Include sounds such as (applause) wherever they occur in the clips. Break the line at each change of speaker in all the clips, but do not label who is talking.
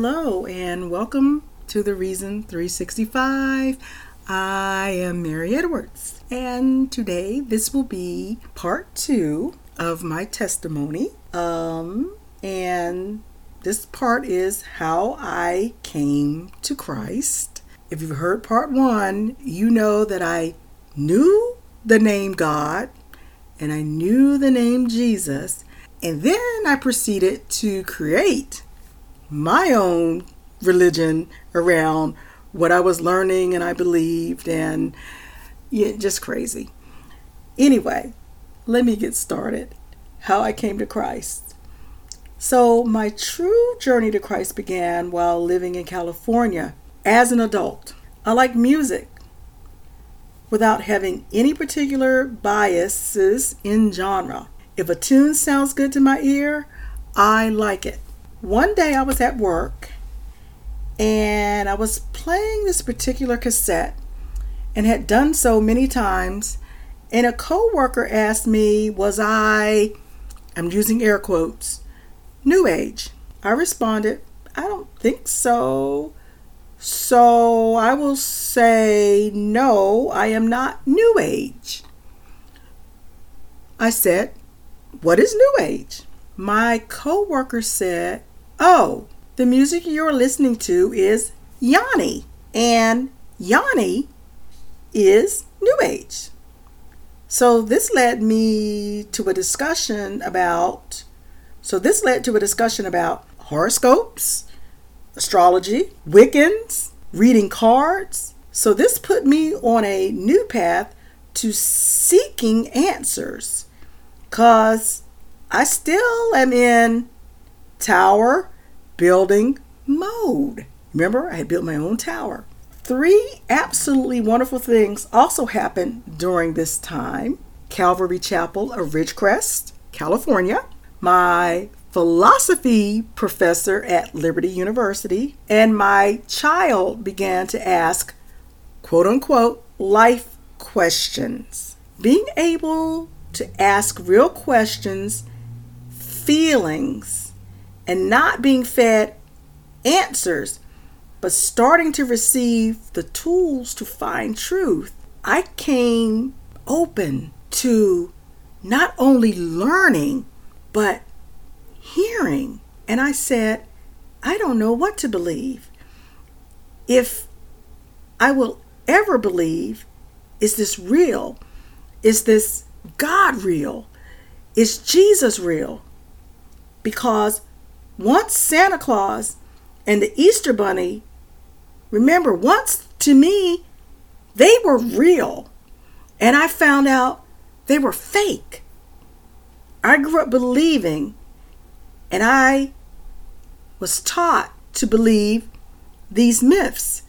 Hello, and welcome to the Reason 365. I am Mary Edwards, and today this will be part two of my testimony. Um, and this part is how I came to Christ. If you've heard part one, you know that I knew the name God and I knew the name Jesus, and then I proceeded to create my own religion around what I was learning and I believed, and yeah, just crazy. Anyway, let me get started. How I came to Christ. So, my true journey to Christ began while living in California as an adult. I like music without having any particular biases in genre. If a tune sounds good to my ear, I like it. One day I was at work and I was playing this particular cassette and had done so many times and a coworker asked me was I I'm using air quotes new age. I responded, I don't think so. So I will say no, I am not new age. I said, "What is new age?" My coworker said, "Oh, the music you're listening to is Yanni, and Yanni is New Age. So this led me to a discussion about so this led to a discussion about horoscopes, astrology, Wiccans, reading cards. So this put me on a new path to seeking answers cuz I still am in tower building mode. Remember, I had built my own tower. Three absolutely wonderful things also happened during this time Calvary Chapel of Ridgecrest, California, my philosophy professor at Liberty University, and my child began to ask quote unquote life questions. Being able to ask real questions, feelings, and not being fed answers, but starting to receive the tools to find truth, I came open to not only learning, but hearing. And I said, I don't know what to believe. If I will ever believe, is this real? Is this God real? Is Jesus real? Because once Santa Claus and the Easter Bunny, remember, once to me, they were real. And I found out they were fake. I grew up believing, and I was taught to believe these myths.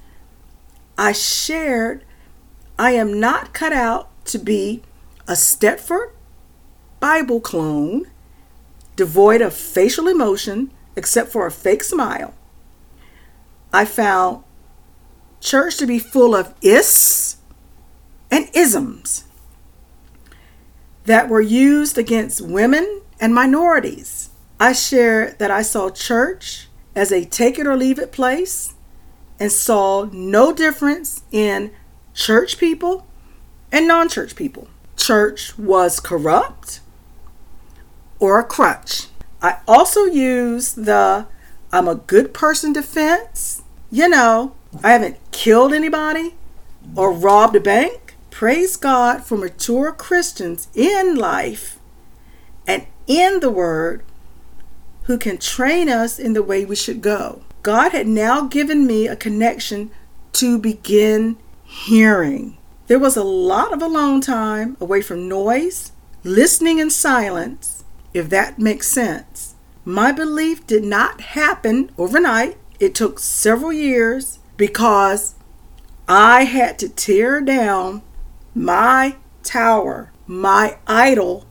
I shared, I am not cut out to be a Stepford Bible clone, devoid of facial emotion except for a fake smile. I found church to be full of is and isms that were used against women and minorities. I shared that I saw church as a take it or leave it place and saw no difference in church people and non church people. Church was corrupt or a crutch. I also use the I'm a good person defense. You know, I haven't killed anybody or robbed a bank. Praise God for mature Christians in life and in the Word who can train us in the way we should go. God had now given me a connection to begin hearing. There was a lot of alone time away from noise, listening in silence, if that makes sense. My belief did not happen overnight. It took several years because I had to tear down my tower, my idol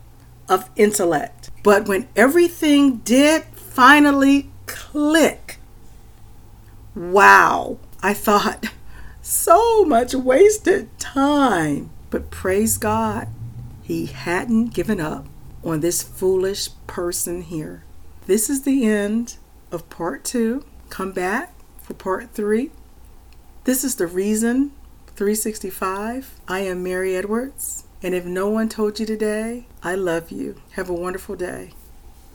of intellect. But when everything did finally click, wow, I thought (laughs) so much wasted time. But praise God, He hadn't given up on this foolish person here. This is the end of part two. come back for part three. This is the reason 365. I am Mary Edwards. And if no one told you today, I love you. Have a wonderful day.